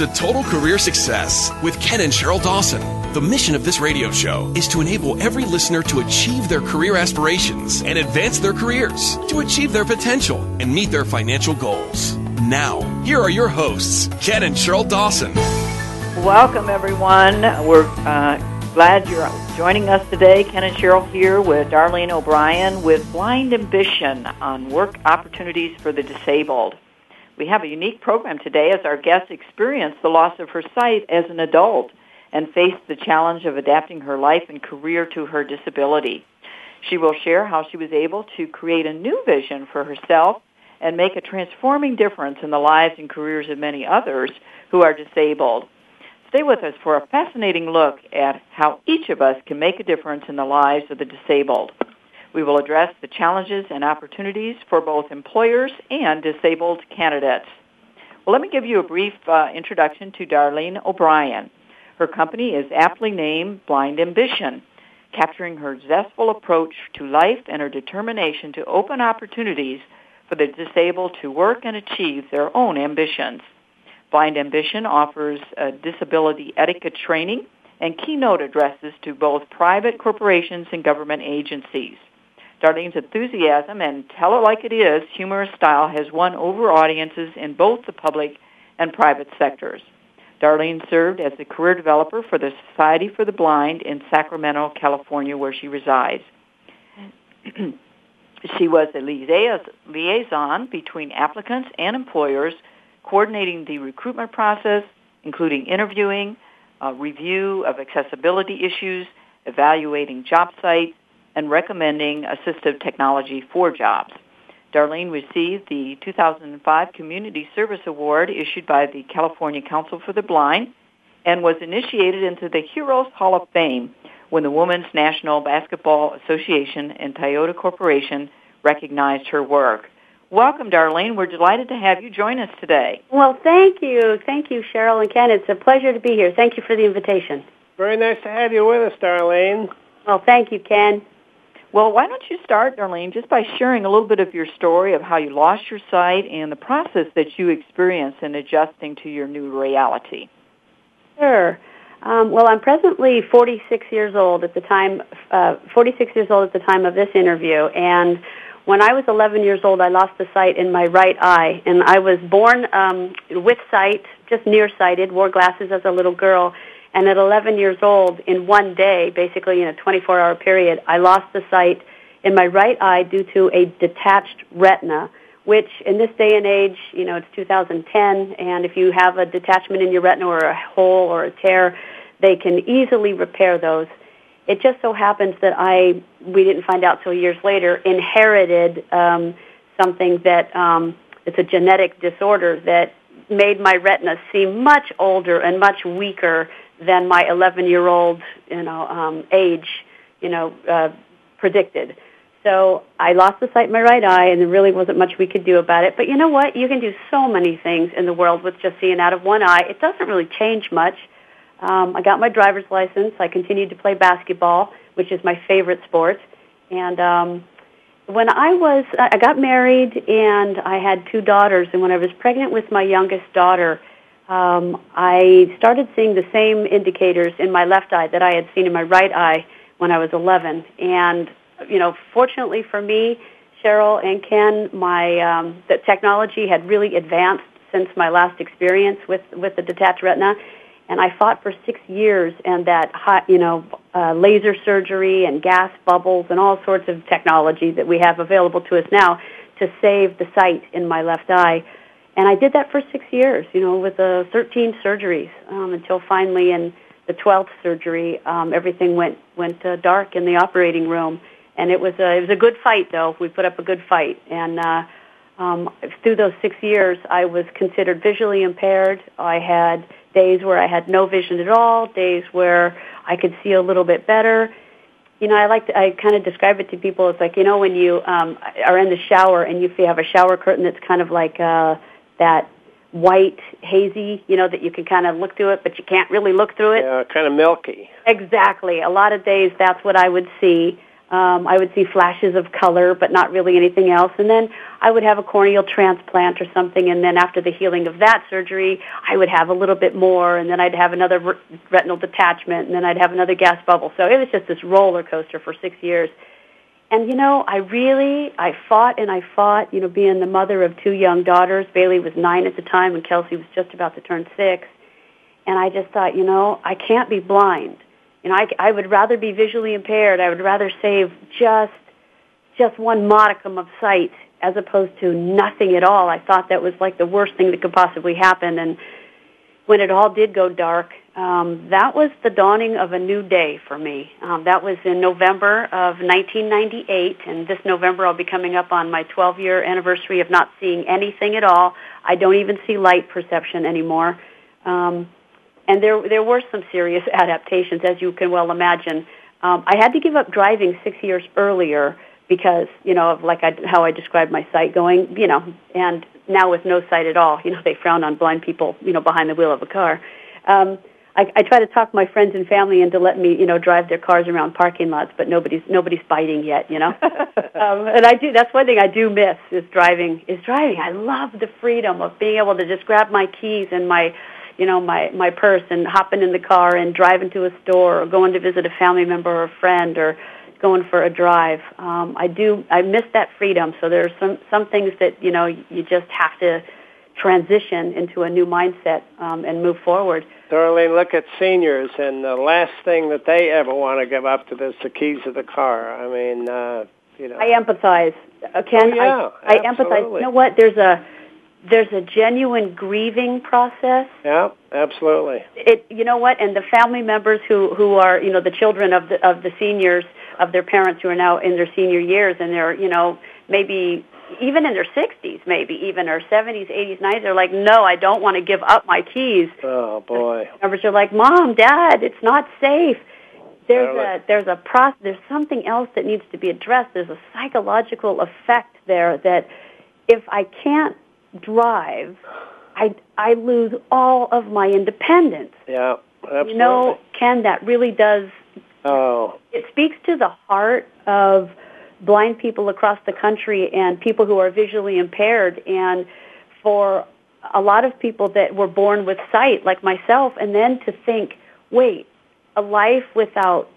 To Total Career Success with Ken and Sheryl Dawson. The mission of this radio show is to enable every listener to achieve their career aspirations and advance their careers, to achieve their potential and meet their financial goals. Now, here are your hosts, Ken and Sheryl Dawson. Welcome, everyone. We're uh, glad you're joining us today. Ken and Sheryl here with Darlene O'Brien with Blind Ambition on work opportunities for the disabled. We have a unique program today as our guest experience the loss of her sight as an adult and faced the challenge of adapting her life and career to her disability. She will share how she was able to create a new vision for herself and make a transforming difference in the lives and careers of many others who are disabled. Stay with us for a fascinating look at how each of us can make a difference in the lives of the disabled. We will address the challenges and opportunities for both employers and disabled candidates. Well, let me give you a brief uh, introduction to Darlene O'Brien. Her company is aptly named Blind Ambition, capturing her zestful approach to life and her determination to open opportunities for the disabled to work and achieve their own ambitions. Blind Ambition offers disability etiquette training and keynote addresses to both private corporations and government agencies. Darlene's enthusiasm and tell it like it is humorous style has won over audiences in both the public and private sectors. Darlene served as a career developer for the Society for the Blind in Sacramento, California, where she resides. she was a liaison between applicants and employers, coordinating the recruitment process, including interviewing, uh, review of accessibility issues, evaluating job sites, and recommending assistive technology for jobs. Darlene received the 2005 Community Service Award issued by the California Council for the Blind and was initiated into the Heroes Hall of Fame when the Women's National Basketball Association and Toyota Corporation recognized her work. Welcome, Darlene. We're delighted to have you join us today. Well, thank you. Thank you, Sheryl and Ken. It's a pleasure to be here. Thank you for the invitation. Very nice to have you with us, Darlene. Well, thank you, Ken. Well, why don't you start, Darlene, just by sharing a little bit of your story of how you lost your sight and the process that you experienced in adjusting to your new reality. Sure. Um, well, I'm presently 46 years old at the time. Uh, 46 years old at the time of this interview, and when I was 11 years old, I lost the sight in my right eye, and I was born um, with sight, just nearsighted. Wore glasses as a little girl, and at 11 years old, in one day, basically in a 24-hour period, I lost the sight in my right eye due to a detached retina, which in this day and age, you know, it's 2010, and if you have a detachment in your retina or a hole or a tear, they can easily repair those. It just so happens that I, we didn't find out till years later, inherited um, something that um, it's a genetic disorder that made my retina seem much older and much weaker than my 11 year old you know um, age you know uh, predicted. So I lost the sight in my right eye, and there really wasn't much we could do about it. But you know what? You can do so many things in the world with just seeing out of one eye. It doesn't really change much. Um, I got my driver's license. I continued to play basketball, which is my favorite sport. And um, when I was, I got married, and I had two daughters. And when I was pregnant with my youngest daughter, um, I started seeing the same indicators in my left eye that I had seen in my right eye when I was 11. And, you know, fortunately for me, Sheryl and Ken, my um, the technology had really advanced since my last experience with with the detached retina, and I fought for six years. And that hot, you know, uh, laser surgery and gas bubbles and all sorts of technology that we have available to us now to save the sight in my left eye and I did that for six years, you know, with uh, 13 surgeries um, until finally in the 12th surgery, um, everything went went uh, dark in the operating room, and it was a it was a good fight though. We put up a good fight, and uh, um, through those six years, I was considered visually impaired. I had days where I had no vision at all, days where I could see a little bit better. You know, I like to, I kind of describe it to people. It's like you know when you um, are in the shower and you have a shower curtain that's kind of like uh, that white, hazy, you know, that you can kind of look through it, but you can't really look through it. Yeah, kind of milky. Exactly. A lot of days, that's what I would see. Um, I would see flashes of color, but not really anything else. And then I would have a corneal transplant or something, and then after the healing of that surgery, I would have a little bit more, and then I'd have another retinal detachment, and then I'd have another gas bubble. So it was just this roller coaster for six years. And you know, I really, I fought and I fought, you know, being the mother of two young daughters. Bailey was nine at the time, and Kelsey was just about to turn six. And I just thought, you know, I can't be blind you know, I, I would rather be visually impaired. I would rather save just just one modicum of sight as opposed to nothing at all. I thought that was like the worst thing that could possibly happen. And when it all did go dark, um, that was the dawning of a new day for me. Um, that was in November of 1998, and this November I'll be coming up on my 12-year anniversary of not seeing anything at all. I don't even see light perception anymore. Um, and there there were some serious adaptations, as you can well imagine. Um, I had to give up driving six years earlier because you know of like I, how I described my sight going, you know, and now with no sight at all, you know, they frown on blind people, you know, behind the wheel of a car. Um, I, I try to talk my friends and family into let me, you know, drive their cars around parking lots, but nobody's nobody's biting yet, you know. um, and I do. That's one thing I do miss is driving. Is driving. I love the freedom of being able to just grab my keys and my you know, my, my purse and hopping in the car and driving to a store or going to visit a family member or a friend or going for a drive. Um, I do, I miss that freedom. So there are some, some things that, you know, you just have to transition into a new mindset um, and move forward. Darlene, look at seniors, and the last thing that they ever want to give up to is the keys of the car. I mean, uh, you know. I empathize. Uh, Ken, oh, yeah, I, I empathize. You know what? There's a there's a genuine grieving process. Yeah, absolutely. It you know what? And the family members who who are, you know, the children of the of the seniors of their parents who are now in their senior years and they're, you know, maybe even in their 60s maybe even or 70s 80s 90s they're like no i don't want to give up my keys oh boy members are like mom dad it's not safe there's a there's a process there's something else that needs to be addressed there's a psychological effect there that if i can't drive, I I lose all of my independence. Yeah, absolutely. You know, Ken, that really does. Oh. It speaks to the heart of blind people across the country and people who are visually impaired, and for a lot of people that were born with sight, like myself, and then to think, wait, a life without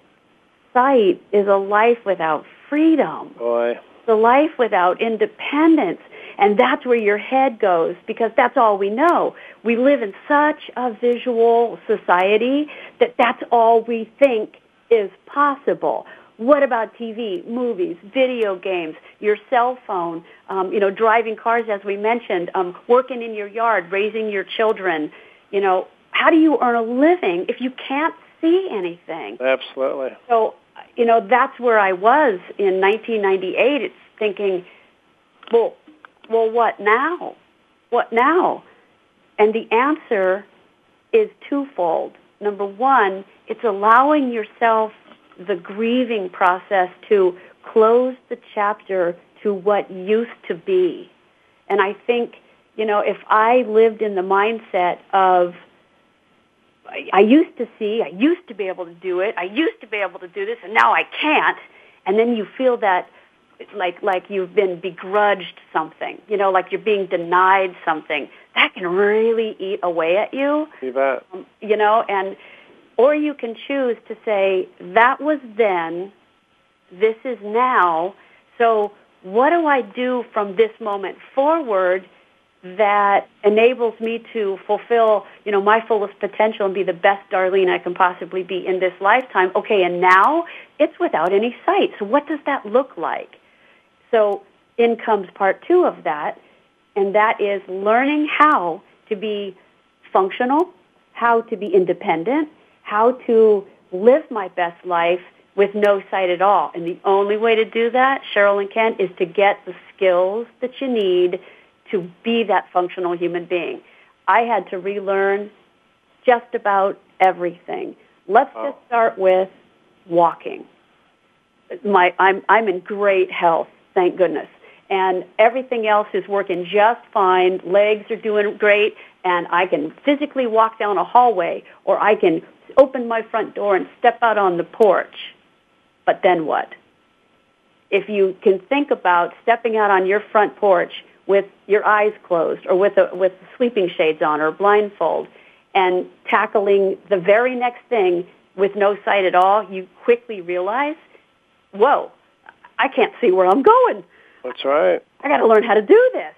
sight is a life without freedom. Boy. A life without independence. And that's where your head goes because that's all we know. We live in such a visual society that that's all we think is possible. What about TV, movies, video games, your cell phone, um, you know, driving cars, as we mentioned, um, working in your yard, raising your children? You know, how do you earn a living if you can't see anything? Absolutely. So, you know, that's where I was in 1998. It's thinking, well, well, what now? What now? And the answer is twofold. Number one, it's allowing yourself the grieving process to close the chapter to what used to be. And I think, you know, if I lived in the mindset of, I used to see, I used to be able to do it, I used to be able to do this, and now I can't, and then you feel that like like you've been begrudged something, you know, like you're being denied something. That can really eat away at you. You bet. Um, you know, and or you can choose to say that was then, this is now. So what do I do from this moment forward that enables me to fulfill, you know, my fullest potential and be the best Darlene I can possibly be in this lifetime. Okay, and now it's without any sight. So what does that look like? So in comes part two of that. and that is learning how to be functional, how to be independent, how to live my best life with no sight at all. And the only way to do that, Sheryl and Ken, is to get the skills that you need to be that functional human being. I had to relearn just about everything. Let's oh. just start with walking. My, I'm, I'm in great health, thank goodness. And everything else is working just fine. Legs are doing great, and I can physically walk down a hallway, or I can open my front door and step out on the porch. But then what? If you can think about stepping out on your front porch with your eyes closed or with a, with sleeping shades on or blindfold and tackling the very next thing with no sight at all, you quickly realize, whoa, I can't see where I'm going. That's right. I got to learn how to do this.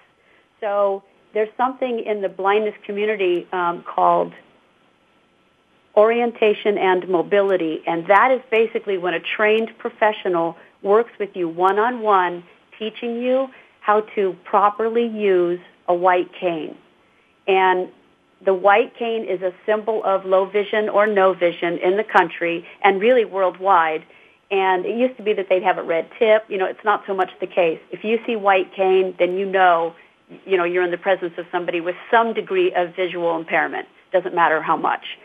So there's something in the blindness community um, called orientation and mobility, and that is basically when a trained professional works with you one-on-one, teaching you how to properly use a white cane. And the white cane is a symbol of low vision or no vision in the country and really worldwide. And it used to be that they'd have a red tip. You know, it's not so much the case. If you see white cane, then you know, you know, you're in the presence of somebody with some degree of visual impairment. Doesn't matter how much.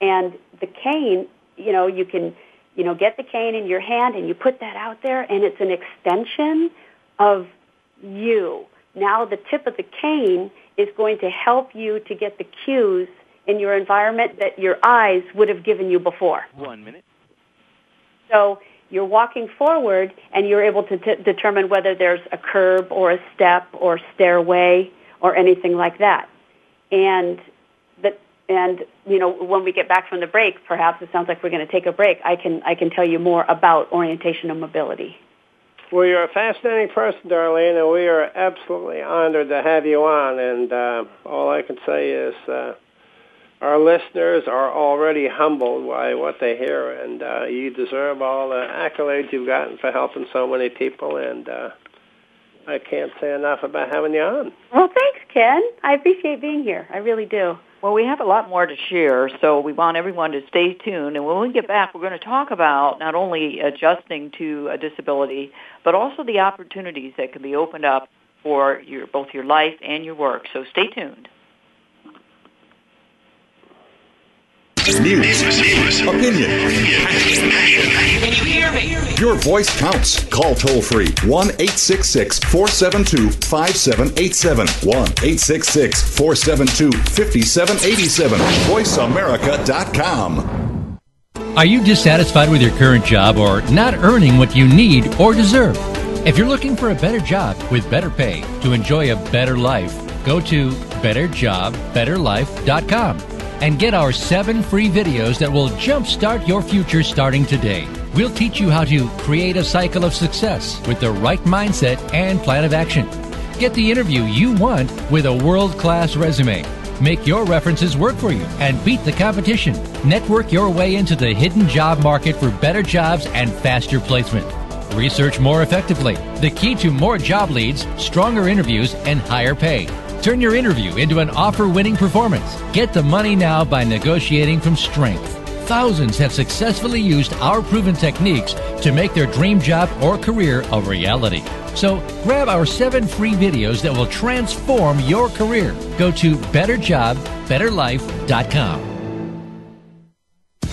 And the cane, you know, you can, you know, get the cane in your hand and you put that out there and it's an extension of you. Now the tip of the cane is going to help you to get the cues in your environment that your eyes would have given you before. One minute. So you're walking forward and you're able to t- determine whether there's a curb or a step or stairway or anything like that. And and you know when we get back from the break, perhaps it sounds like we're going to take a break. I can I can tell you more about orientation and mobility. Well, you're a fascinating person, Darlene, and we are absolutely honored to have you on. And uh, all I can say is uh, our listeners are already humbled by what they hear, and uh, you deserve all the accolades you've gotten for helping so many people. And uh, I can't say enough about having you on. Well, thanks, Ken. I appreciate being here. I really do. Well, we have a lot more to share, so we want everyone to stay tuned. And when we get back, we're going to talk about not only adjusting to a disability, but also the opportunities that can be opened up for your, both your life and your work. So stay tuned. News, opinion. Can you hear me? Your voice counts. Call toll free 1 866 472 5787. 1 866 472 5787. VoiceAmerica.com. Are you dissatisfied with your current job or not earning what you need or deserve? If you're looking for a better job with better pay to enjoy a better life, go to betterjobbetterlife.com and get our seven free videos that will jumpstart your future starting today. We'll teach you how to create a cycle of success with the right mindset and plan of action. Get the interview you want with a world class resume. Make your references work for you and beat the competition. Network your way into the hidden job market for better jobs and faster placement. Research more effectively. The key to more job leads, stronger interviews, and higher pay. Turn your interview into an offer winning performance. Get the money now by negotiating from strength. Thousands have successfully used our proven techniques to make their dream job or career a reality. So grab our seven free videos that will transform your career. Go to betterjobbetterlife.com.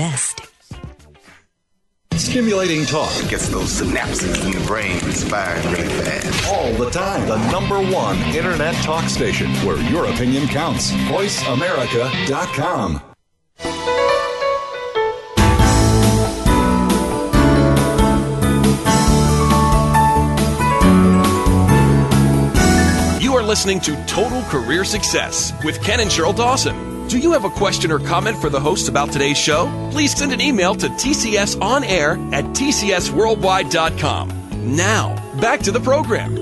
invest. Stimulating talk. It gets those synapses in the brain firing really fast. All the time. The number one internet talk station where your opinion counts. VoiceAmerica.com. You are listening to Total Career Success with Ken and Sheryl Dawson. Do you have a question or comment for the hosts about today's show? Please send an email to tcsonair at tcsworldwide.com. Now, back to the program.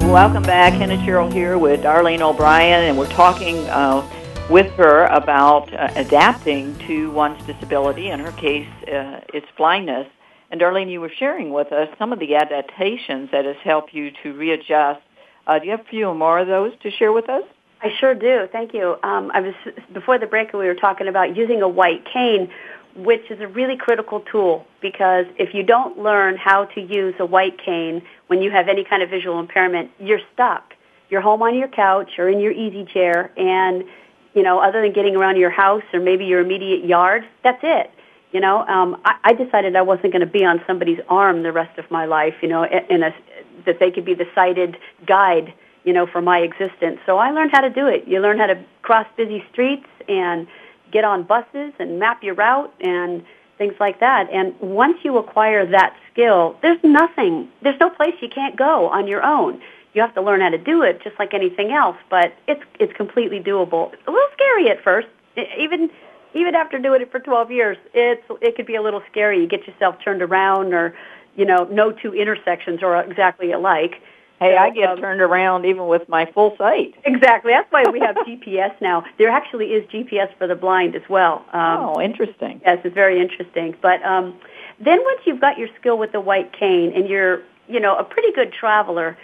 Welcome back. Ken and Sheryl here with Darlene O'Brien, and we're talking uh, with her about uh, adapting to one's disability. In her case, uh, it's blindness. And Darlene, you were sharing with us some of the adaptations that has helped you to readjust. Uh, do you have a few more of those to share with us? I sure do. Thank you. Um, I was before the break. We were talking about using a white cane, which is a really critical tool because if you don't learn how to use a white cane when you have any kind of visual impairment, you're stuck. You're home on your couch or in your easy chair, and you know, other than getting around your house or maybe your immediate yard, that's it. You know, um, I, I decided I wasn't going to be on somebody's arm the rest of my life. You know, in a that they could be the sighted guide. You know, for my existence. So I learned how to do it. You learn how to cross busy streets and get on buses and map your route and things like that. And once you acquire that skill, there's nothing, there's no place you can't go on your own. You have to learn how to do it just like anything else, but it's it's completely doable. A little scary at first. Even even after doing it for 12 years, it's it could be a little scary. You get yourself turned around, or you know, no two intersections are exactly alike. Hey, so, I get um, turned around even with my full sight. Exactly. That's why we have GPS now. There actually is GPS for the blind as well. Um, oh, interesting. Yes, it's very interesting. But um, then once you've got your skill with the white cane and you're, you know, a pretty good traveler,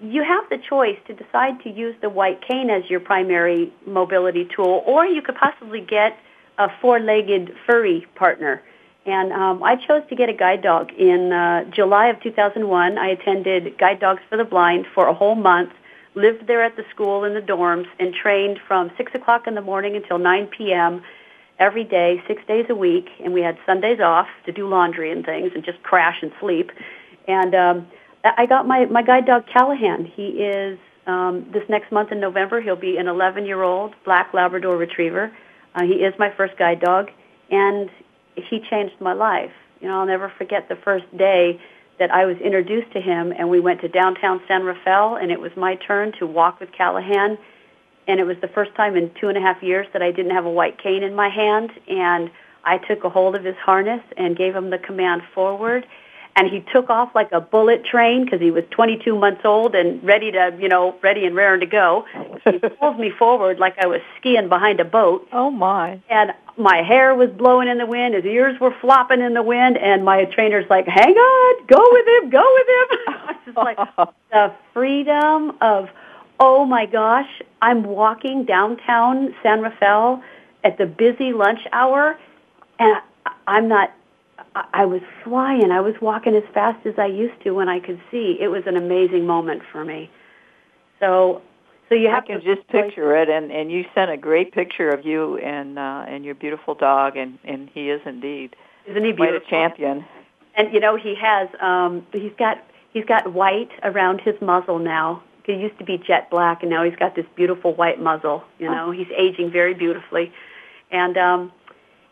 you have the choice to decide to use the white cane as your primary mobility tool, or you could possibly get a four-legged furry partner. And um, I chose to get a guide dog in uh, July of 2001. I attended Guide Dogs for the Blind for a whole month, lived there at the school in the dorms, and trained from 6 o'clock in the morning until 9 p.m. every day, six days a week. And we had Sundays off to do laundry and things and just crash and sleep. And um, I got my, my guide dog, Callahan. He is, um, this next month in November, he'll be an 11-year-old black Labrador Retriever uh, he is my first guide dog, and he changed my life. You know, I'll never forget the first day that I was introduced to him, and we went to downtown San Rafael, and it was my turn to walk with Callahan. And it was the first time in two and a half years that I didn't have a white cane in my hand, and I took a hold of his harness and gave him the command forward and he took off like a bullet train because he was 22 months old and ready to, you know, ready and raring to go. He pulled me forward like I was skiing behind a boat. Oh my! And my hair was blowing in the wind, his ears were flopping in the wind, and my trainer's like, "Hang on, go with him, go with him." I was just like the freedom of, oh my gosh, I'm walking downtown San Rafael at the busy lunch hour, and I'm not I was flying. I was walking as fast as I used to when I could see. It was an amazing moment for me. So, so you have I can to just picture it, and and you sent a great picture of you and uh, and your beautiful dog, and and he is indeed isn't he beautiful? Quite a champion. And you know he has um he's got he's got white around his muzzle now. He used to be jet black, and now he's got this beautiful white muzzle. You know, oh. he's aging very beautifully, and um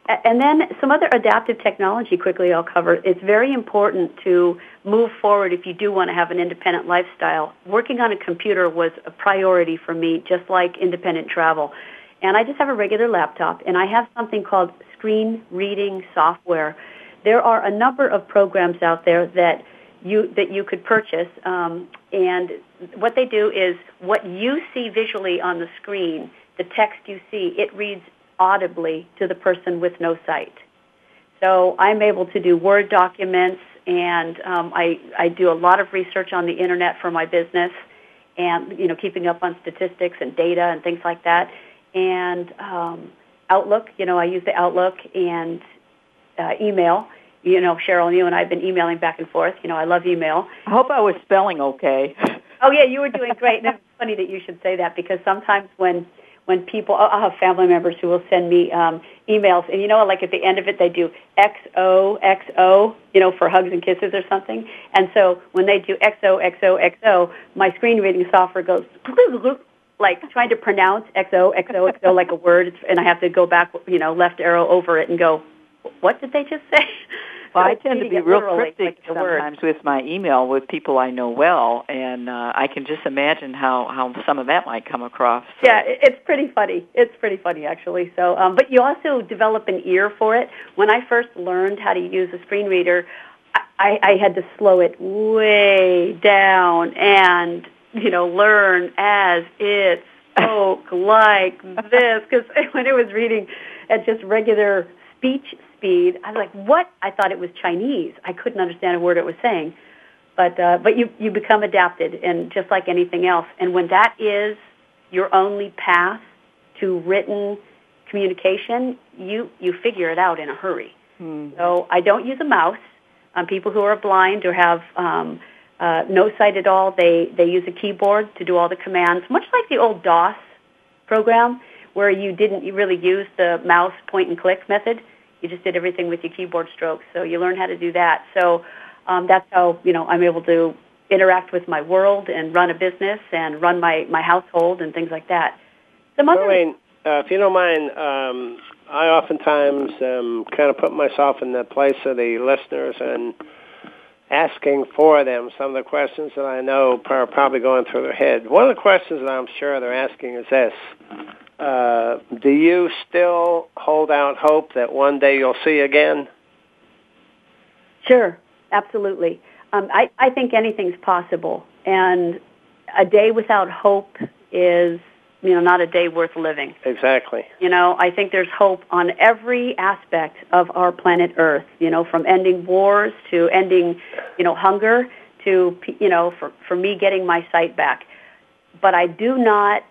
and then some other adaptive technology quickly I'll cover. It's very important to move forward if you do want to have an independent lifestyle. Working on a computer was a priority for me, just like independent travel. And I just have a regular laptop, and I have something called screen reading software. There are a number of programs out there that you that you could purchase, um, and what they do is what you see visually on the screen, the text you see, it reads audibly to the person with no sight. So I'm able to do Word documents, and um, I, I do a lot of research on the internet for my business, and you know, keeping up on statistics and data and things like that. And um, Outlook, you know, I use the Outlook and uh, email. You know, Sheryl, you and I have been emailing back and forth. You know, I love email. I hope I was spelling okay. oh yeah, you were doing great. And it's funny that you should say that because sometimes when when people, i have family members who will send me um, emails, and you know, like at the end of it, they do XOXO, you know, for hugs and kisses or something. And so when they do XOXOXO, my screen reading software goes like trying to pronounce XOXOXO like a word, and I have to go back, you know, left arrow over it and go, what did they just say? well, I tend to be real cryptic like sometimes with my email with people I know well, and uh, I can just imagine how how some of that might come across. So. Yeah, it's pretty funny. It's pretty funny actually. So, um, but you also develop an ear for it. When I first learned how to use a screen reader, I, I had to slow it way down and you know learn as it spoke like this because when it was reading at just regular speech speed, I was like, "What?" I thought it was Chinese. I couldn't understand a word it was saying. But uh, but you you become adapted, and just like anything else, and when that is your only path to written communication, you you figure it out in a hurry. So I don't use a mouse. Um, people who are blind or have um, uh, no sight at all, they they use a keyboard to do all the commands, much like the old DOS program, where you didn't you really use the mouse point and click method. You just did everything with your keyboard strokes. So you learn how to do that. So um, that's how you know I'm able to interact with my world and run a business and run my my household and things like that. Some other Marlene, uh, if you don't mind, um, I oftentimes um, kind of put myself in the place of the listeners and asking for them some of the questions that I know are probably going through their head. One of the questions that I'm sure they're asking is this. Uh, do you still hold out hope that one day you'll see again? Sure, absolutely. Um, I, I think anything's possible, and a day without hope is, you know, not a day worth living. Exactly. You know, I think there's hope on every aspect of our planet Earth. You know, from ending wars to ending, you know, hunger to, you know, for for me getting my sight back. But I do not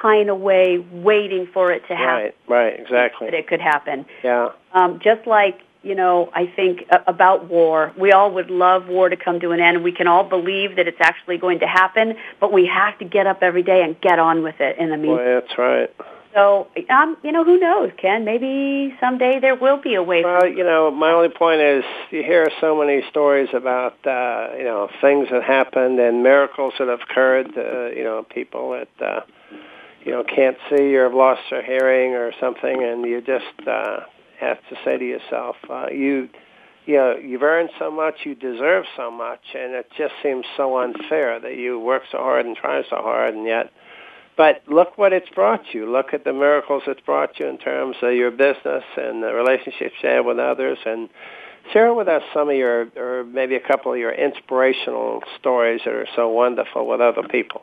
pine away waiting for it to happen. Right, right, exactly. That it could happen. Yeah. Um, just like you know, I think uh, about war. We all would love war to come to an end. We can all believe that it's actually going to happen, but we have to get up every day and get on with it. In the meantime, Boy, that's right. so um, you know, who knows, Ken? Maybe someday there will be a way. Well, you know, my only point is you hear so many stories about uh, you know things that happened and miracles that have occurred. Uh, you know, people that uh, you know can't see or have lost their hearing or something, and you just uh, have to say to yourself, uh, you you know you've earned so much, you deserve so much, and it just seems so unfair that you work so hard and try so hard, and yet. But look what it's brought you. Look at the miracles it's brought you in terms of your business and the relationships you have with others. And share with us some of your, or maybe a couple of your inspirational stories that are so wonderful with other people.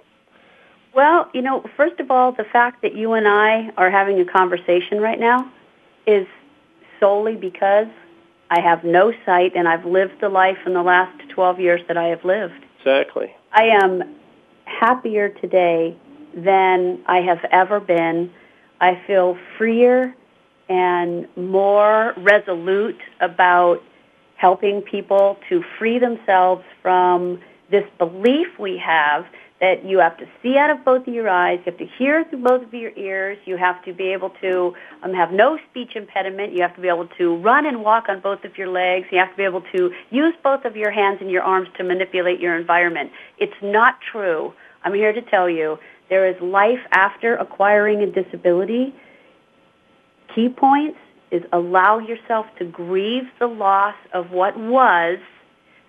Well, you know, first of all, the fact that you and I are having a conversation right now is solely because I have no sight and I've lived the life in the last 12 years that I have lived. Exactly. I am happier today than I have ever been. I feel freer and more resolute about helping people to free themselves from this belief we have that you have to see out of both of your eyes, you have to hear through both of your ears, you have to be able to um, have no speech impediment, you have to be able to run and walk on both of your legs, you have to be able to use both of your hands and your arms to manipulate your environment. It's not true. I'm here to tell you there is life after acquiring a disability. Key points is allow yourself to grieve the loss of what was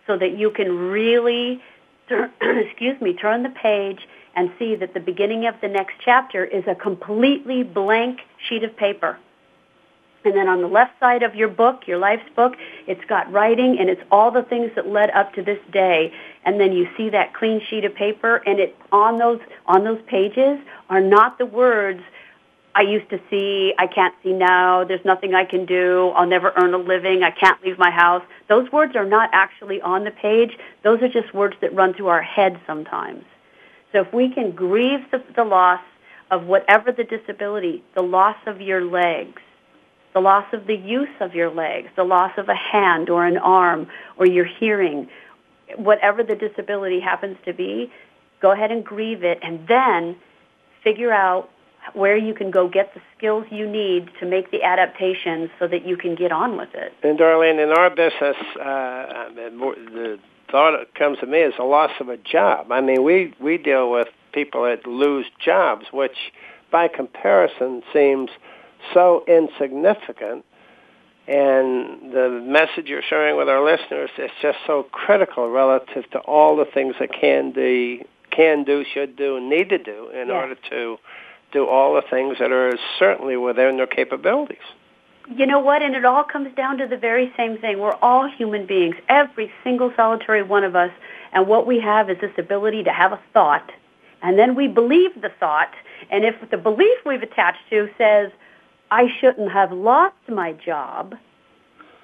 so that you can really excuse me, turn the page and see that the beginning of the next chapter is a completely blank sheet of paper. And then on the left side of your book, your life's book, it's got writing and it's all the things that led up to this day. And then you see that clean sheet of paper and it on those on those pages are not the words I used to see, I can't see now, there's nothing I can do, I'll never earn a living, I can't leave my house. Those words are not actually on the page. Those are just words that run through our head sometimes. So if we can grieve the, the loss of whatever the disability, the loss of your legs, the loss of the use of your legs, the loss of a hand or an arm or your hearing, whatever the disability happens to be, go ahead and grieve it and then figure out where you can go get the skills you need to make the adaptations so that you can get on with it. And Darlene, in our business, uh, the thought that comes to me is the loss of a job. I mean, we we deal with people that lose jobs, which by comparison seems so insignificant. And the message you're sharing with our listeners is just so critical relative to all the things that can do, can do, should do, and need to do in Yes. order to do all the things that are certainly within their capabilities. You know what? And it all comes down to the very same thing. We're all human beings, every single solitary one of us. And what we have is this ability to have a thought. And then we believe the thought. And if the belief we've attached to says, I shouldn't have lost my job,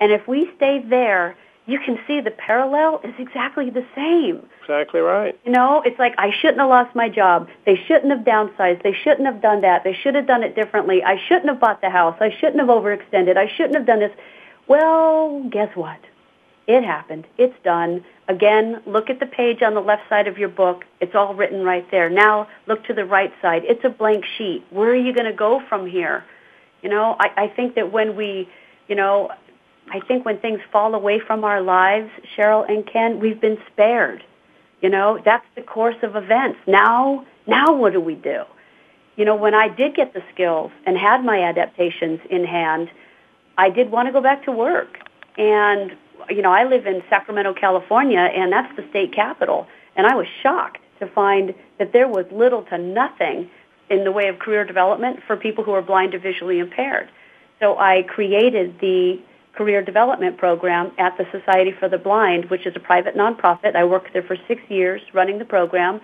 and if we stay there, you can see the parallel is exactly the same. Exactly right. You know, it's like I shouldn't have lost my job. They shouldn't have downsized. They shouldn't have done that. They should have done it differently. I shouldn't have bought the house. I shouldn't have overextended. I shouldn't have done this. Well, guess what? It happened. It's done. Again, look at the page on the left side of your book. It's all written right there. Now look to the right side. It's a blank sheet. Where are you going to go from here? You know, I, I think that when we, you know, I think when things fall away from our lives, Sheryl and Ken, we've been spared. You know, that's the course of events. Now, now what do we do? You know, when I did get the skills and had my adaptations in hand, I did want to go back to work. And, you know, I live in Sacramento, California, and that's the state capital. And I was shocked to find that there was little to nothing in the way of career development for people who are blind or visually impaired. So I created the career development program at the Society for the Blind, which is a private nonprofit. I worked there for six years running the program.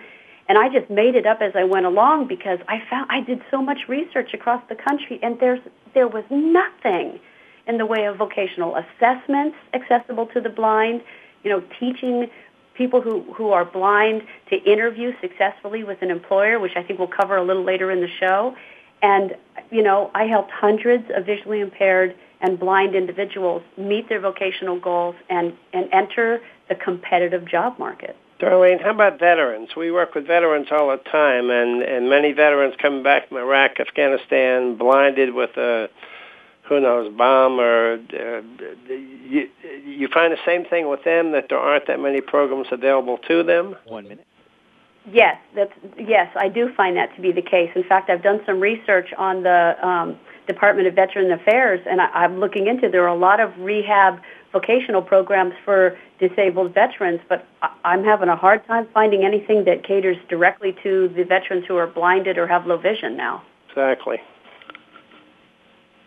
And I just made it up as I went along because I found I did so much research across the country and there's there was nothing in the way of vocational assessments accessible to the blind, you know, teaching people who, who are blind to interview successfully with an employer, which I think we'll cover a little later in the show. And, you know, I helped hundreds of visually impaired and blind individuals meet their vocational goals and, and enter the competitive job market. Darlene, how about veterans? We work with veterans all the time, and, and many veterans coming back from Iraq, Afghanistan, blinded with a, who knows, bomb or uh, you, you find the same thing with them that there aren't that many programs available to them. One minute. Yes, that's yes, I do find that to be the case. In fact, I've done some research on the um, Department of Veteran Affairs, and I, I'm looking into. There are a lot of rehab vocational programs for disabled veterans, but I- I'm having a hard time finding anything that caters directly to the veterans who are blinded or have low vision now. Exactly.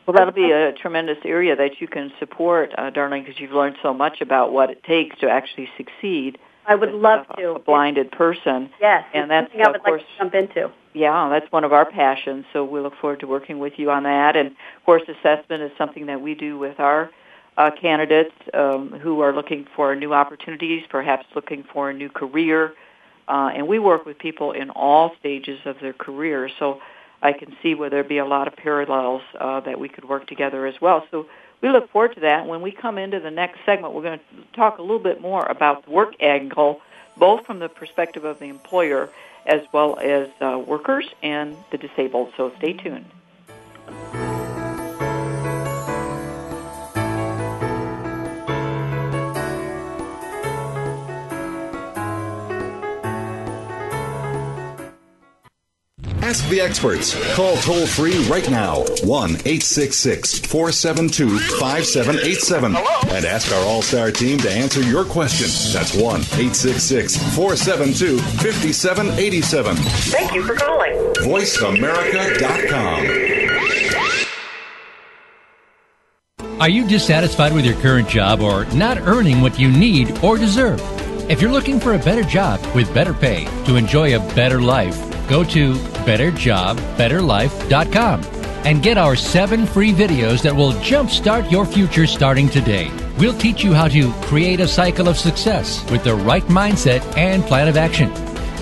Well, that'll be a tremendous area that you can support, uh, Darlene, because you've learned so much about what it takes to actually succeed. I would love a, to. A blinded person. Yes, and that's something I of would course. like to jump into. Yeah, that's one of our passions. So we look forward to working with you on that. And course, assessment is something that we do with our uh, candidates um, who are looking for new opportunities, perhaps looking for a new career. Uh, and we work with people in all stages of their career. So I can see where there'd be a lot of parallels uh, that we could work together as well. So we look forward to that. When we come into the next segment, we're going to talk a little bit more about the work angle, both from the perspective of the employer as well as uh, workers and the disabled. So stay tuned. Ask the experts. Call toll free right now 1 866 472 5787 and ask our All Star team to answer your question. That's 1 866 472 5787. Thank you for calling. VoiceAmerica.com. Are you dissatisfied with your current job or not earning what you need or deserve? If you're looking for a better job with better pay to enjoy a better life, go to betterjobbetterlife.com and get our seven free videos that will jumpstart your future starting today. We'll teach you how to create a cycle of success with the right mindset and plan of action.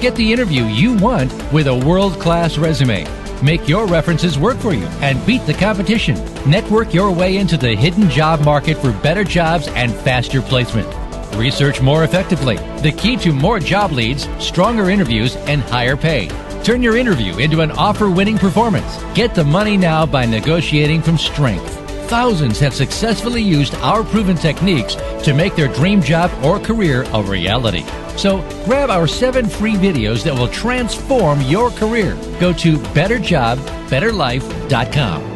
Get the interview you want with a world class resume. Make your references work for you and beat the competition. Network your way into the hidden job market for better jobs and faster placement. Research more effectively. The key to more job leads, stronger interviews, and higher pay. Turn your interview into an offer winning performance. Get the money now by negotiating from strength. Thousands have successfully used our proven techniques to make their dream job or career a reality. So grab our seven free videos that will transform your career. Go to betterjobbetterlife.com.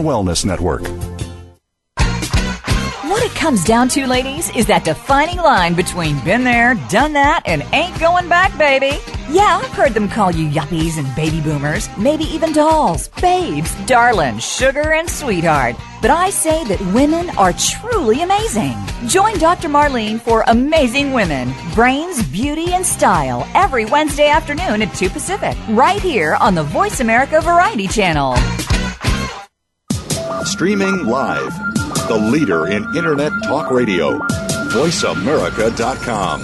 Wellness Network. What it comes down to, ladies, is that defining line between been there, done that, and ain't going back, baby. Yeah, I've heard them call you yuppies and baby boomers, maybe even dolls, babes, darling, sugar, and sweetheart. But I say that women are truly amazing. Join Dr. Marlene for Amazing Women Brains, Beauty, and Style every Wednesday afternoon at 2 Pacific, right here on the Voice America Variety Channel. Streaming live. The leader in Internet talk radio. VoiceAmerica.com.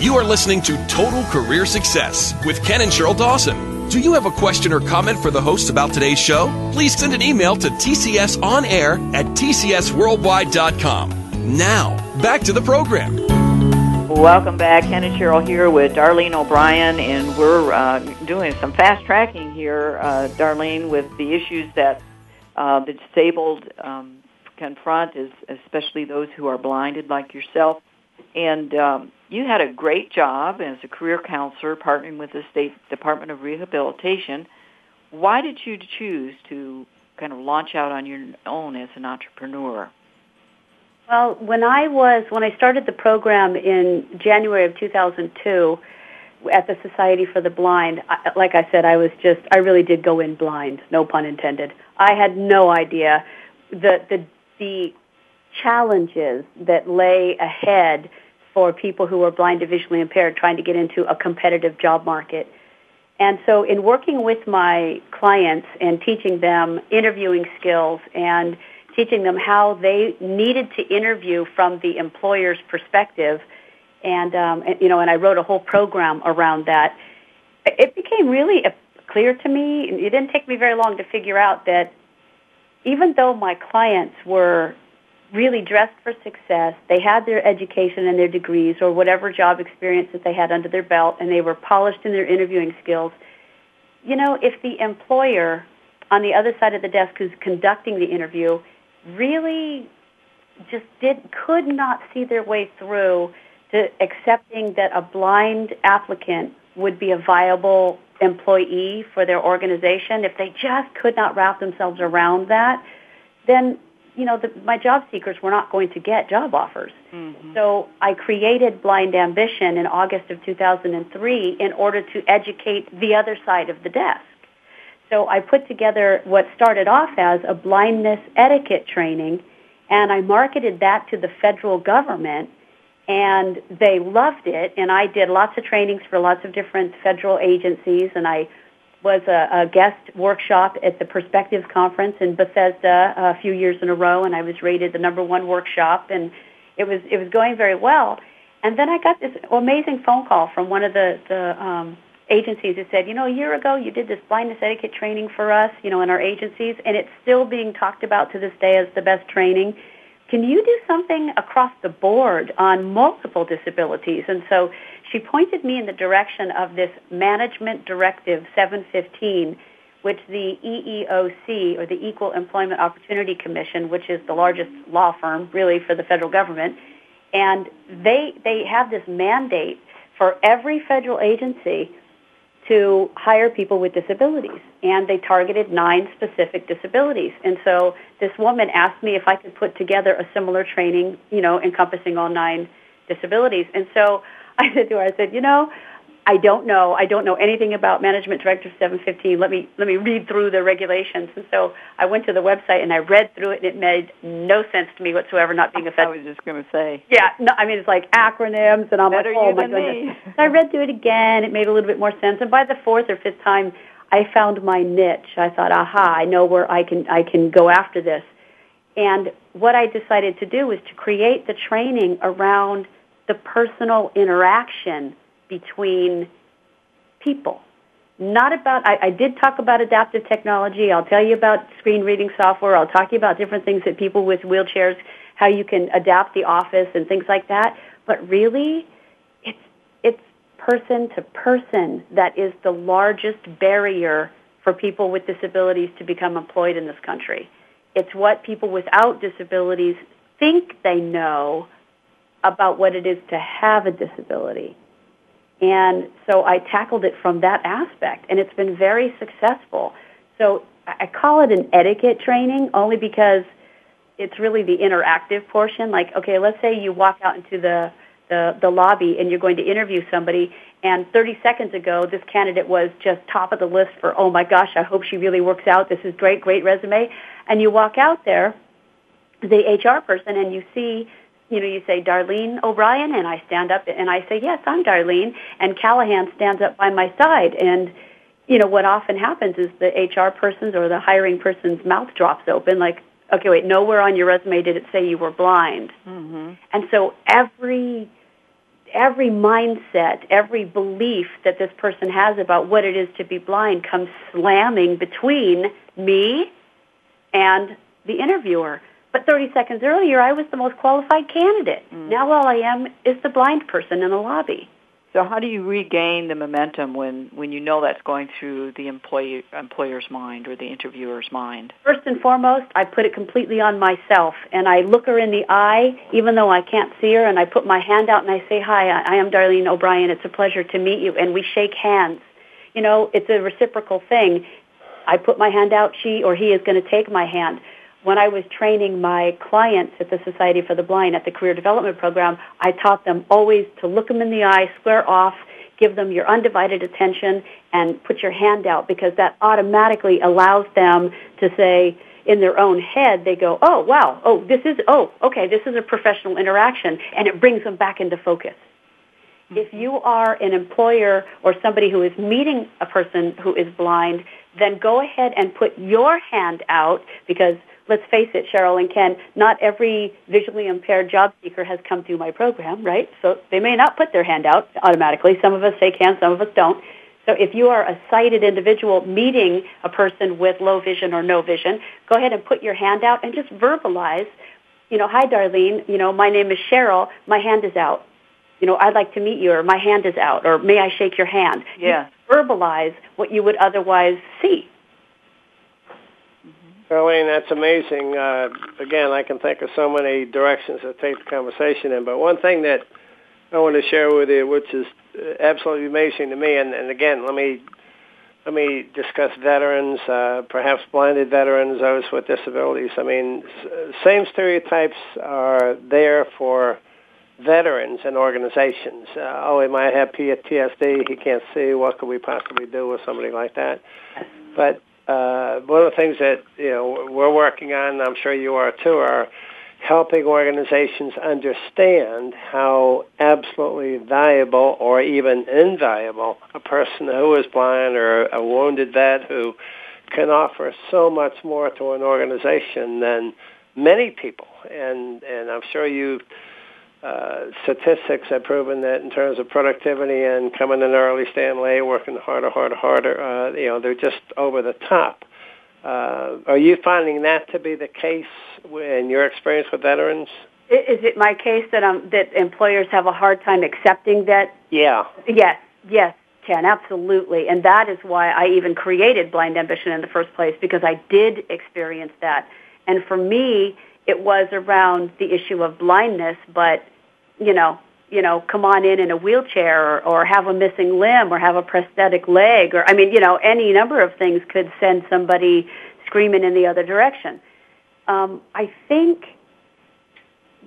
You are listening to Total Career Success with Ken and Sheryl Dawson. Do you have a question or comment for the hosts about today's show? Please send an email to tcsonair at tcsworldwide.com. Now, back to the program. Welcome back. And Sheryl here with Darlene O'Brien, and we're uh, doing some fast tracking here, uh, Darlene, with the issues that uh, the disabled um, confront, is especially those who are blinded like yourself. And um, you had a great job as a career counselor partnering with the State Department of Rehabilitation. Why did you choose to kind of launch out on your own as an entrepreneur? Well, when I was when I started the program in January of 2002 at the Society for the Blind, I, like I said, I was just I really did go in blind, no pun intended. I had no idea the the the challenges that lay ahead for people who are blind or visually impaired trying to get into a competitive job market. And so in working with my clients and teaching them interviewing skills and teaching them how they needed to interview from the employer's perspective, and, um, and you know, and I wrote a whole program around that. It became really clear to me. It didn't take me very long to figure out that even though my clients were really dressed for success, they had their education and their degrees or whatever job experience that they had under their belt, and they were polished in their interviewing skills. You know, if the employer on the other side of the desk who's conducting the interview really just did could not see their way through to accepting that a blind applicant would be a viable employee for their organization. If they just could not wrap themselves around that then you know the, my job seekers were not going to get job offers. Mm-hmm. so i created blind ambition in august of 2003 in order to educate the other side of the desk so I put together what started off as a blindness etiquette training, and I marketed that to the federal government, and they loved it. And I did lots of trainings for lots of different federal agencies, and I was a, a guest workshop at the Perspectives Conference in Bethesda a few years in a row, and I was rated the number one workshop, and it was it was going very well. And then I got this amazing phone call from one of the the um, agencies who said, you know, a year ago you did this blindness etiquette training for us, you know, in our agencies, and it's still being talked about to this day as the best training. Can you do something across the board on multiple disabilities? And so she pointed me in the direction of this Management Directive 715, which the EEOC, or the Equal Employment Opportunity Commission, which is the largest law firm really for the federal government, and they they have this mandate for every federal agency to hire people with disabilities. And they targeted nine specific disabilities. And so this woman asked me if I could put together a similar training, you know, encompassing all nine disabilities. And so I said to her, I said, you know, I don't know. I don't know anything about Management Directive 715. Let me let me read through the regulations. And so I went to the website and I read through it, and it made no sense to me whatsoever. Not being affected. I was just going to say. Yeah, no, I mean it's like acronyms, and I'm Better like, oh my goodness. me. So I read through it again. It made a little bit more sense. And by the fourth or fifth time, I found my niche. I thought, aha, I know where I can I can go after this. And what I decided to do was to create the training around the personal interaction between people. Not about, I, I did talk about adaptive technology. I'll tell you about screen reading software. I'll talk to you about different things that people with wheelchairs, how you can adapt the office and things like that. But really, it's, it's person to person that is the largest barrier for people with disabilities to become employed in this country. It's what people without disabilities think they know about what it is to have a disability. And so I tackled it from that aspect, and it's been very successful. So I call it an etiquette training only because it's really the interactive portion. Like, okay, let's say you walk out into the, the, the lobby and you're going to interview somebody, and 30 seconds ago, this candidate was just top of the list for, oh my gosh, I hope she really works out. This is great, great resume. And you walk out there, the HR person, and you see you know, you say Darlene O'Brien, and I stand up and I say, yes, I'm Darlene, and Callahan stands up by my side, and you know what often happens is the HR person's or the hiring person's mouth drops open, like, okay, wait, nowhere on your resume did it say you were blind, Mm-hmm. and so every every mindset, every belief that this person has about what it is to be blind comes slamming between me and the interviewer. But 30 seconds earlier, I was the most qualified candidate. Mm. Now all I am is the blind person in the lobby. So how do you regain the momentum when, when you know that's going through the employee, employer's mind or the interviewer's mind? First and foremost, I put it completely on myself, and I look her in the eye, even though I can't see her, and I put my hand out and I say, "Hi, I I am Darlene O'Brien. It's a pleasure to meet you." And we shake hands. You know, it's a reciprocal thing. I put my hand out, she or he is going to take my hand. When I was training my clients at the Society for the Blind at the Career Development Program, I taught them always to look them in the eye, square off, give them your undivided attention, and put your hand out because that automatically allows them to say, in their own head, they go, oh, wow, oh, this is, oh, okay, this is a professional interaction, and it brings them back into focus. If mm-hmm. you are an employer or somebody who is meeting a person who is blind, then go ahead and put your hand out because let's face it, Sheryl and Ken, not every visually impaired job seeker has come through my program, right? So they may not put their hand out automatically. Some of us say can, some of us don't. So if you are a sighted individual meeting a person with low vision or no vision, go ahead and put your hand out and just verbalize, you know, hi Darlene, you know, my name is Sheryl, my hand is out. You know, I'd like to meet you or my hand is out or may I shake your hand? Yeah. You verbalize what you would otherwise see. Darlene, that's amazing. Uh, again, I can think of so many directions to take the conversation in, but one thing that I want to share with you, which is uh, absolutely amazing to me, and, and again, let me let me discuss veterans, uh, perhaps blinded veterans, those with disabilities. I mean, same stereotypes are there for veterans and organizations. Uh, oh, he might have PTSD, he can't see. What could we possibly do with somebody like that? But uh, one of the things that you know we're working on, and I'm sure you are too, are helping organizations understand how absolutely valuable or even invaluable a person who is blind or a wounded vet who can offer so much more to an organization than many people. And and I'm sure you uh, statistics have proven that in terms of productivity and coming in early, staying late, working harder, harder, harder, uh, you know, they're just over the top. Uh, are you finding that to be the case in your experience with veterans? Is it my case that um that employers have a hard time accepting that? Yeah. Yes, yes, Ken, absolutely, and that is why I even created Blind Ambition in the first place because I did experience that, and for me, it was around the issue of blindness, but you know, you know, come on in in a wheelchair or, or have a missing limb or have a prosthetic leg or, I mean, you know, any number of things could send somebody screaming in the other direction. Um, I think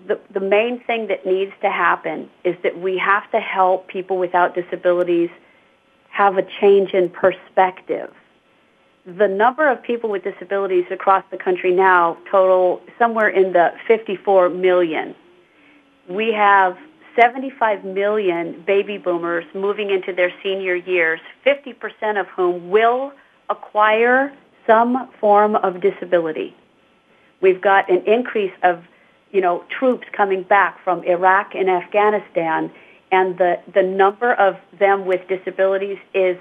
the, the main thing that needs to happen is that we have to help people without disabilities have a change in perspective. The number of people with disabilities across the country now total somewhere in the 54 million. We have 75 million baby boomers moving into their senior years, 50% of whom will acquire some form of disability. We've got an increase of, you know, troops coming back from Iraq and Afghanistan, and the, the number of them with disabilities is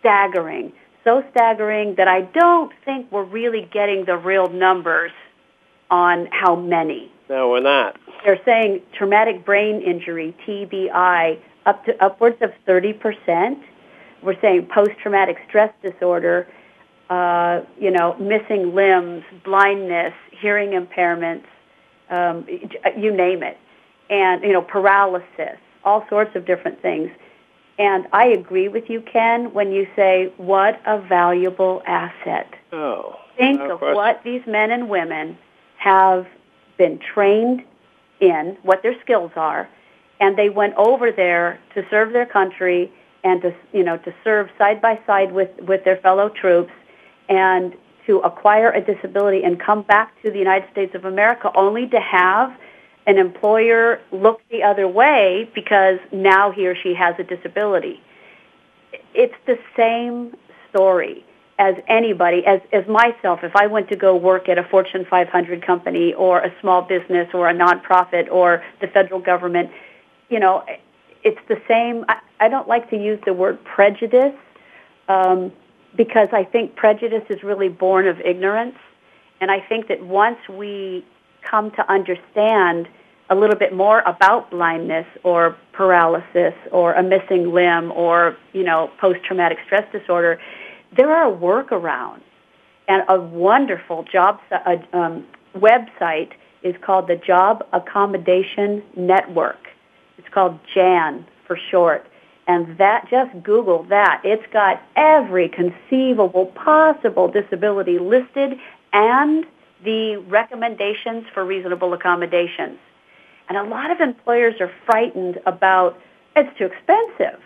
staggering. So staggering that I don't think we're really getting the real numbers on how many. No, we're not. They're saying traumatic brain injury, TBI, up to upwards of 30%. We're saying post-traumatic stress disorder, uh, you know, missing limbs, blindness, hearing impairments, um, you name it, and you know, paralysis, all sorts of different things. And I agree with you, Ken, when you say what a valuable asset. Oh, think no of question. what these men and women have been trained in, what their skills are, and they went over there to serve their country and to you know to serve side by side with with their fellow troops and to acquire a disability and come back to the United States of America only to have an employer look the other way because now he or she has a disability. It's the same story as anybody, as, as myself, if I went to go work at a Fortune 500 company or a small business or a nonprofit or the federal government, you know, it's the same. I, I don't like to use the word prejudice um, because I think prejudice is really born of ignorance. And I think that once we come to understand a little bit more about blindness or paralysis or a missing limb or, you know, post-traumatic stress disorder, there are workarounds. And a wonderful job uh, um, website is called the Job Accommodation Network. It's called JAN for short. And that, just Google that. It's got every conceivable possible disability listed and the recommendations for reasonable accommodations. And a lot of employers are frightened about it's too expensive.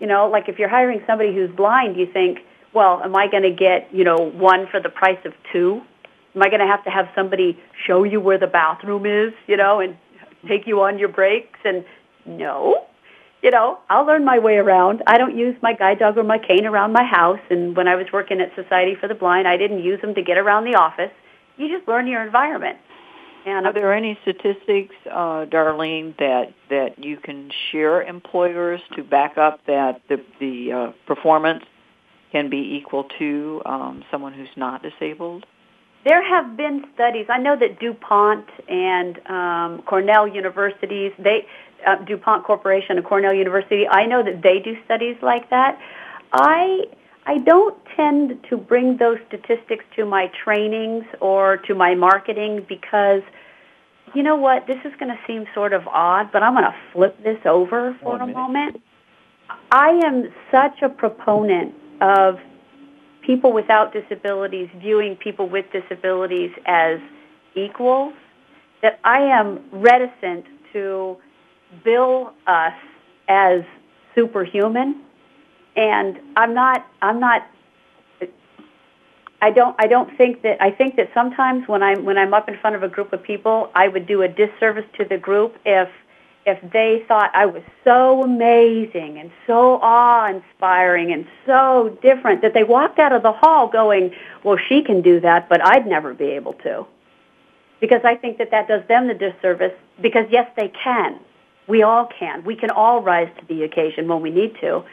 You know, like if you're hiring somebody who's blind, you think, well, am I going to get, you know, one for the price of two? Am I going to have to have somebody show you where the bathroom is, you know, and take you on your breaks? And no, you know, I'll learn my way around. I don't use my guide dog or my cane around my house. And when I was working at Society for the Blind, I didn't use them to get around the office. You just learn your environment. And Are there any statistics, uh, Darlene, that that you can share employers to back up that the the uh, performance can be equal to um, someone who's not disabled? There have been studies. I know that DuPont and um, Cornell universities, they uh, DuPont Corporation and Cornell University, I know that they do studies like that. I I don't tend to bring those statistics to my trainings or to my marketing because you know what? This is going to seem sort of odd, but I'm going to flip this over for One a minute. moment. I am such a proponent of people without disabilities viewing people with disabilities as equals that I am reticent to bill us as superhuman and I'm not I'm not I don't I don't think that I think that sometimes when I'm when I'm up in front of a group of people I would do a disservice to the group if if they thought I was so amazing and so awe-inspiring and so different that they walked out of the hall going, well, she can do that, but I'd never be able to. Because I think that that does them the disservice because, yes, they can. We all can. We can all rise to the occasion when we need to.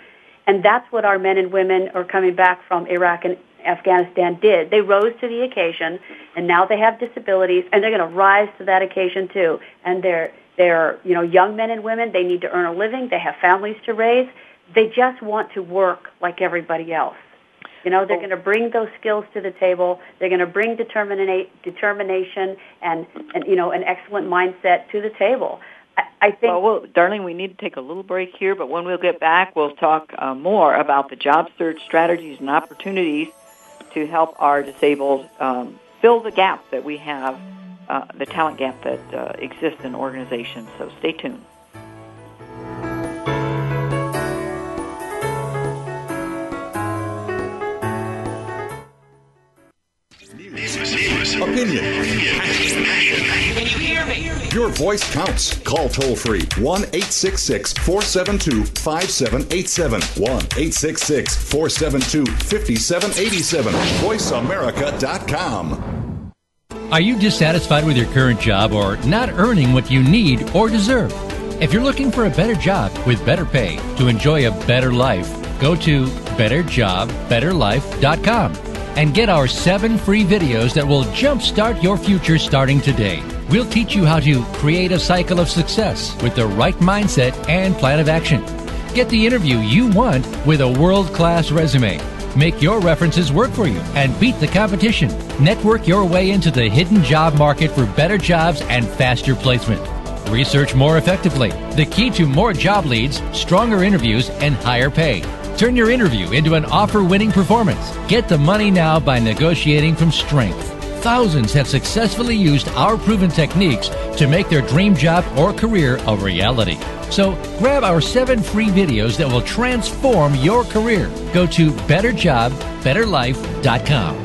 And that's what our men and women are coming back from Iraq and Afghanistan did. They rose to the occasion, and now they have disabilities, and they're going to rise to that occasion too. And they're they're you know young men and women. They need to earn a living. They have families to raise. They just want to work like everybody else. You know, they're oh. going to bring those skills to the table. They're going to bring determina- determination and, and you know an excellent mindset to the table. I, I think. Well, well, darling, we need to take a little break here, but when we'll get back, we'll talk uh, more about the job search strategies and opportunities to help our disabled um, fill the gap that we have, uh, the talent gap that uh, exists in organizations. So stay tuned. Opinion. Your voice counts. Call toll free 1 866 472 5787. 1 866 472 5787. VoiceAmerica.com. Are you dissatisfied with your current job or not earning what you need or deserve? If you're looking for a better job with better pay to enjoy a better life, go to betterjobbetterlife.com and get our seven free videos that will jumpstart your future starting today. We'll teach you how to create a cycle of success with the right mindset and plan of action. Get the interview you want with a world class resume. Make your references work for you and beat the competition. Network your way into the hidden job market for better jobs and faster placement. Research more effectively. The key to more job leads, stronger interviews, and higher pay. Turn your interview into an offer winning performance. Get the money now by negotiating from strength. Thousands have successfully used our proven techniques to make their dream job or career a reality. So grab our seven free videos that will transform your career. Go to betterjobbetterlife.com.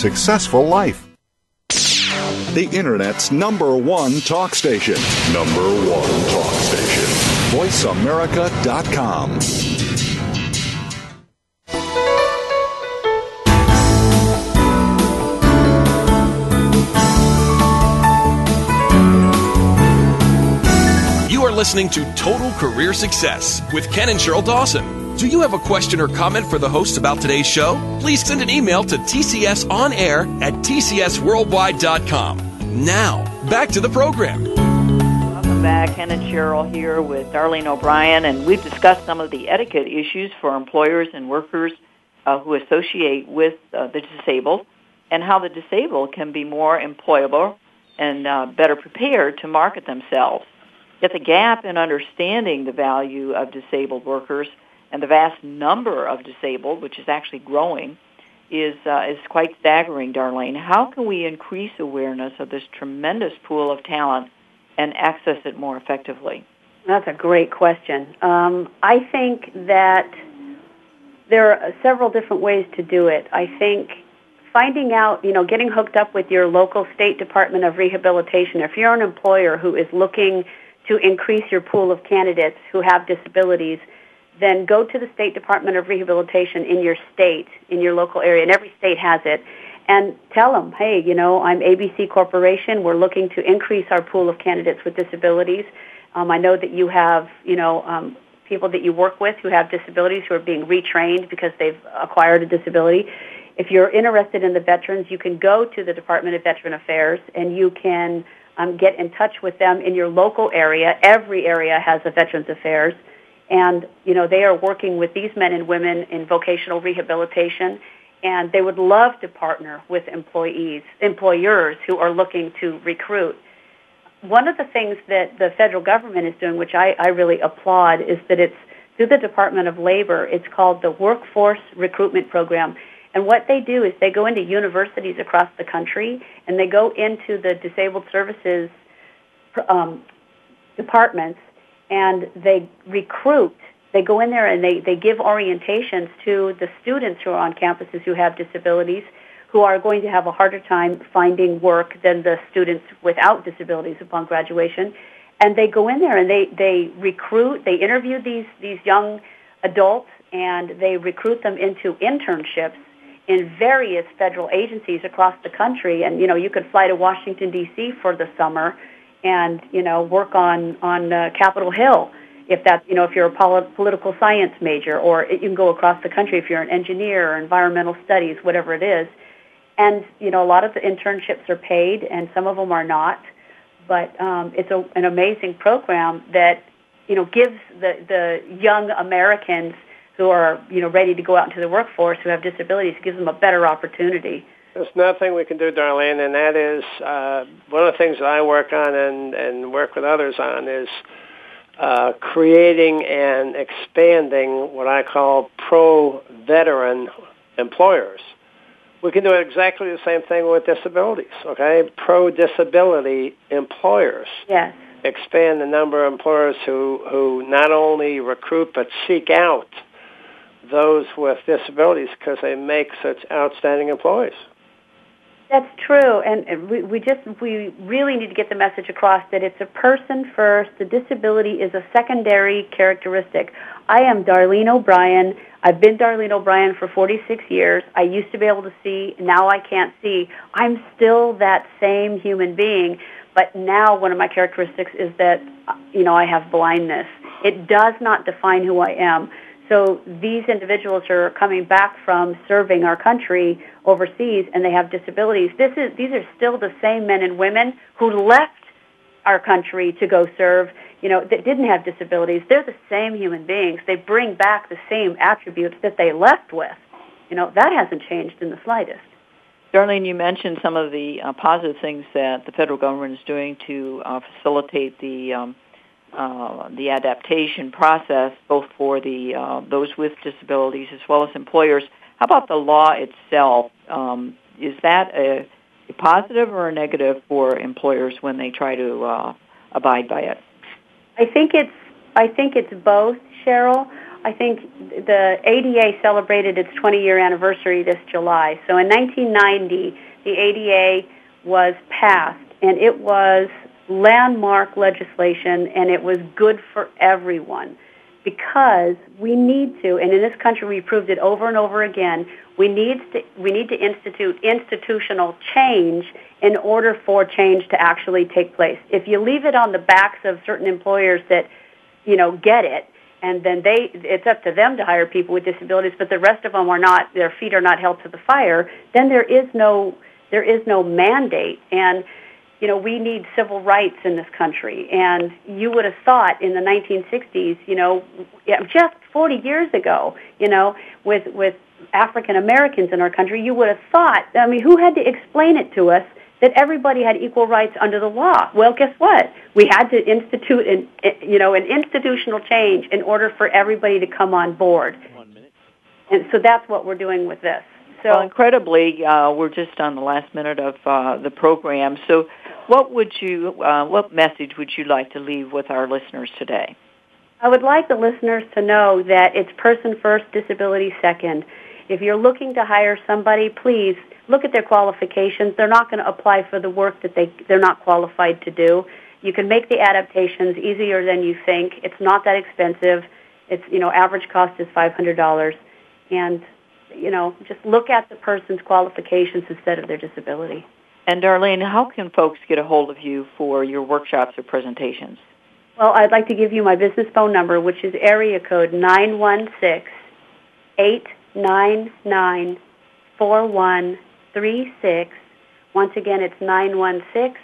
successful life. The Internet's number one talk station. Number one talk station. VoiceAmerica.com. You are listening to Total Career Success with Ken and Sheryl Dawson. Do you have a question or comment for the hosts about today's show? Please send an email to tcsonair at tcsworldwide.com. Now, back to the program. Welcome back. And Sheryl here with Darlene O'Brien, and we've discussed some of the etiquette issues for employers and workers uh, who associate with uh, the disabled and how the disabled can be more employable and uh, better prepared to market themselves. Yet the gap in understanding the value of disabled workers and the vast number of disabled, which is actually growing, is uh, is quite staggering, Darlene. How can we increase awareness of this tremendous pool of talent and access it more effectively? That's a great question. Um, I think that there are several different ways to do it. I think finding out, you know, getting hooked up with your local state department of rehabilitation. If you're an employer who is looking to increase your pool of candidates who have disabilities, then go to the State Department of Rehabilitation in your state, in your local area, and every state has it, and tell them, hey, you know, I'm ABC Corporation. We're looking to increase our pool of candidates with disabilities. Um, I know that you have, you know, um, people that you work with who have disabilities who are being retrained because they've acquired a disability. If you're interested in the veterans, you can go to the Department of Veteran Affairs and you can um, get in touch with them in your local area. Every area has a Veterans Affairs and you know they are working with these men and women in vocational rehabilitation and they would love to partner with employees employers who are looking to recruit. One of the things that the federal government is doing which I, I really applaud is that it's through the department of labor it's called the workforce recruitment program. And what they do is they go into universities across the country and they go into the disabled services um, departments, and they recruit. They go in there and they, they give orientations to the students who are on campuses who have disabilities, who are going to have a harder time finding work than the students without disabilities upon graduation. And they go in there and they, they recruit, they interview these, these young adults and they recruit them into internships in various federal agencies across the country. And, you know, you could fly to Washington, D.C. for the summer and, you know, work on, on uh, Capitol Hill if that, you know, if you're a polit- political science major, or it, you can go across the country if you're an engineer or environmental studies, whatever it is. And, you know, a lot of the internships are paid and some of them are not. But um, it's a, an amazing program that, you know, gives the, the young Americans – who are you know ready to go out into the workforce who have disabilities gives them a better opportunity. There's nothing we can do, Darlene, and that is uh, one of the things that I work on and, and work with others on is uh, creating and expanding what I call pro-veteran employers. We can do exactly the same thing with disabilities, okay? Pro-disability employers. Yes. Expand the number of employers who, who not only recruit but seek out those with disabilities because they make such outstanding employees. That's true, and we, we just we really need to get the message across that it's a person first. The disability is a secondary characteristic. I am Darlene O'Brien. I've been Darlene O'Brien for 46 years. I used to be able to see, now I can't see. I'm still that same human being, but now one of my characteristics is that you know I have blindness. It does not define who I am. So these individuals are coming back from serving our country overseas and they have disabilities. This is, these are still the same men and women who left our country to go serve, you know, that didn't have disabilities. They're the same human beings. They bring back the same attributes that they left with. You know, that hasn't changed in the slightest. Darlene, you mentioned some of the uh, positive things that the federal government is doing to uh, facilitate the um, uh, the adaptation process, both for the uh, those with disabilities as well as employers. How about the law itself? Um, is that a, a, positive or a negative for employers when they try to uh, abide by it? I think it's I think it's both, Sheryl. I think the ADA celebrated its 20 year anniversary this July. So in 1990, the ADA was passed, and it was landmark legislation and it was good for everyone because we need to, and in this country we proved it over and over again, we need to, we need to institute institutional change in order for change to actually take place. If you leave it on the backs of certain employers that, you know, get it, and then they, it's up to them to hire people with disabilities, but the rest of them are not, their feet are not held to the fire, then there is no, there is no mandate. And you know, we need civil rights in this country. And you would have thought in the 1960s, you know, just 40 years ago, you know, with, with African Americans in our country, you would have thought, I mean, who had to explain it to us that everybody had equal rights under the law? Well, guess what? We had to institute an, you know, an institutional change in order for everybody to come on board. One minute. And so that's what we're doing with this. So well, incredibly, uh, we're just on the last minute of uh, the program. So what would you, uh, what message would you like to leave with our listeners today? I would like the listeners to know that it's person first, disability second. If you're looking to hire somebody, please look at their qualifications. They're not going to apply for the work that they, they're not qualified to do. You can make the adaptations easier than you think. It's not that expensive. It's, you know, average cost is $500. And, you know, just look at the person's qualifications instead of their disability. And Darlene, how can folks get a hold of you for your workshops or presentations? Well, I'd like to give you my business phone number, which is area code nine one six eight nine nine four one three six. Once again, it's nine one six.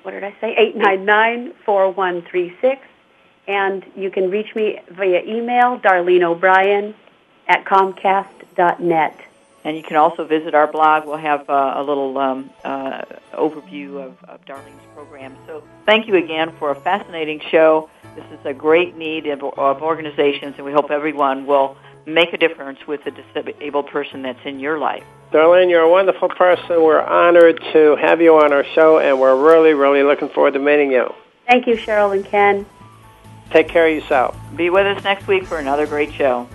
What did I say? Eight nine nine four one three six. And you can reach me via email, Darlene O'Brien at Comcast.net. And you can also visit our blog. We'll have uh, a little um, uh, overview of, of Darlene's program. So thank you again for a fascinating show. This is a great need of, of organizations, and we hope everyone will make a difference with the disabled person that's in your life. Darlene, you're a wonderful person. We're honored to have you on our show, and we're really, really looking forward to meeting you. Thank you, Sheryl and Ken. Take care of yourself. Be with us next week for another great show.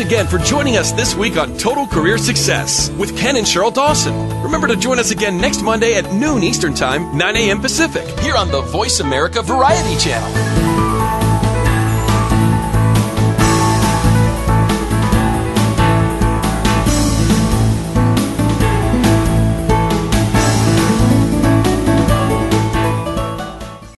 Again for joining us this week on Total Career Success with Ken and Sheryl Dawson. Remember to join us again next Monday at noon Eastern Time, 9 a.m. Pacific, here on the Voice America Variety Channel.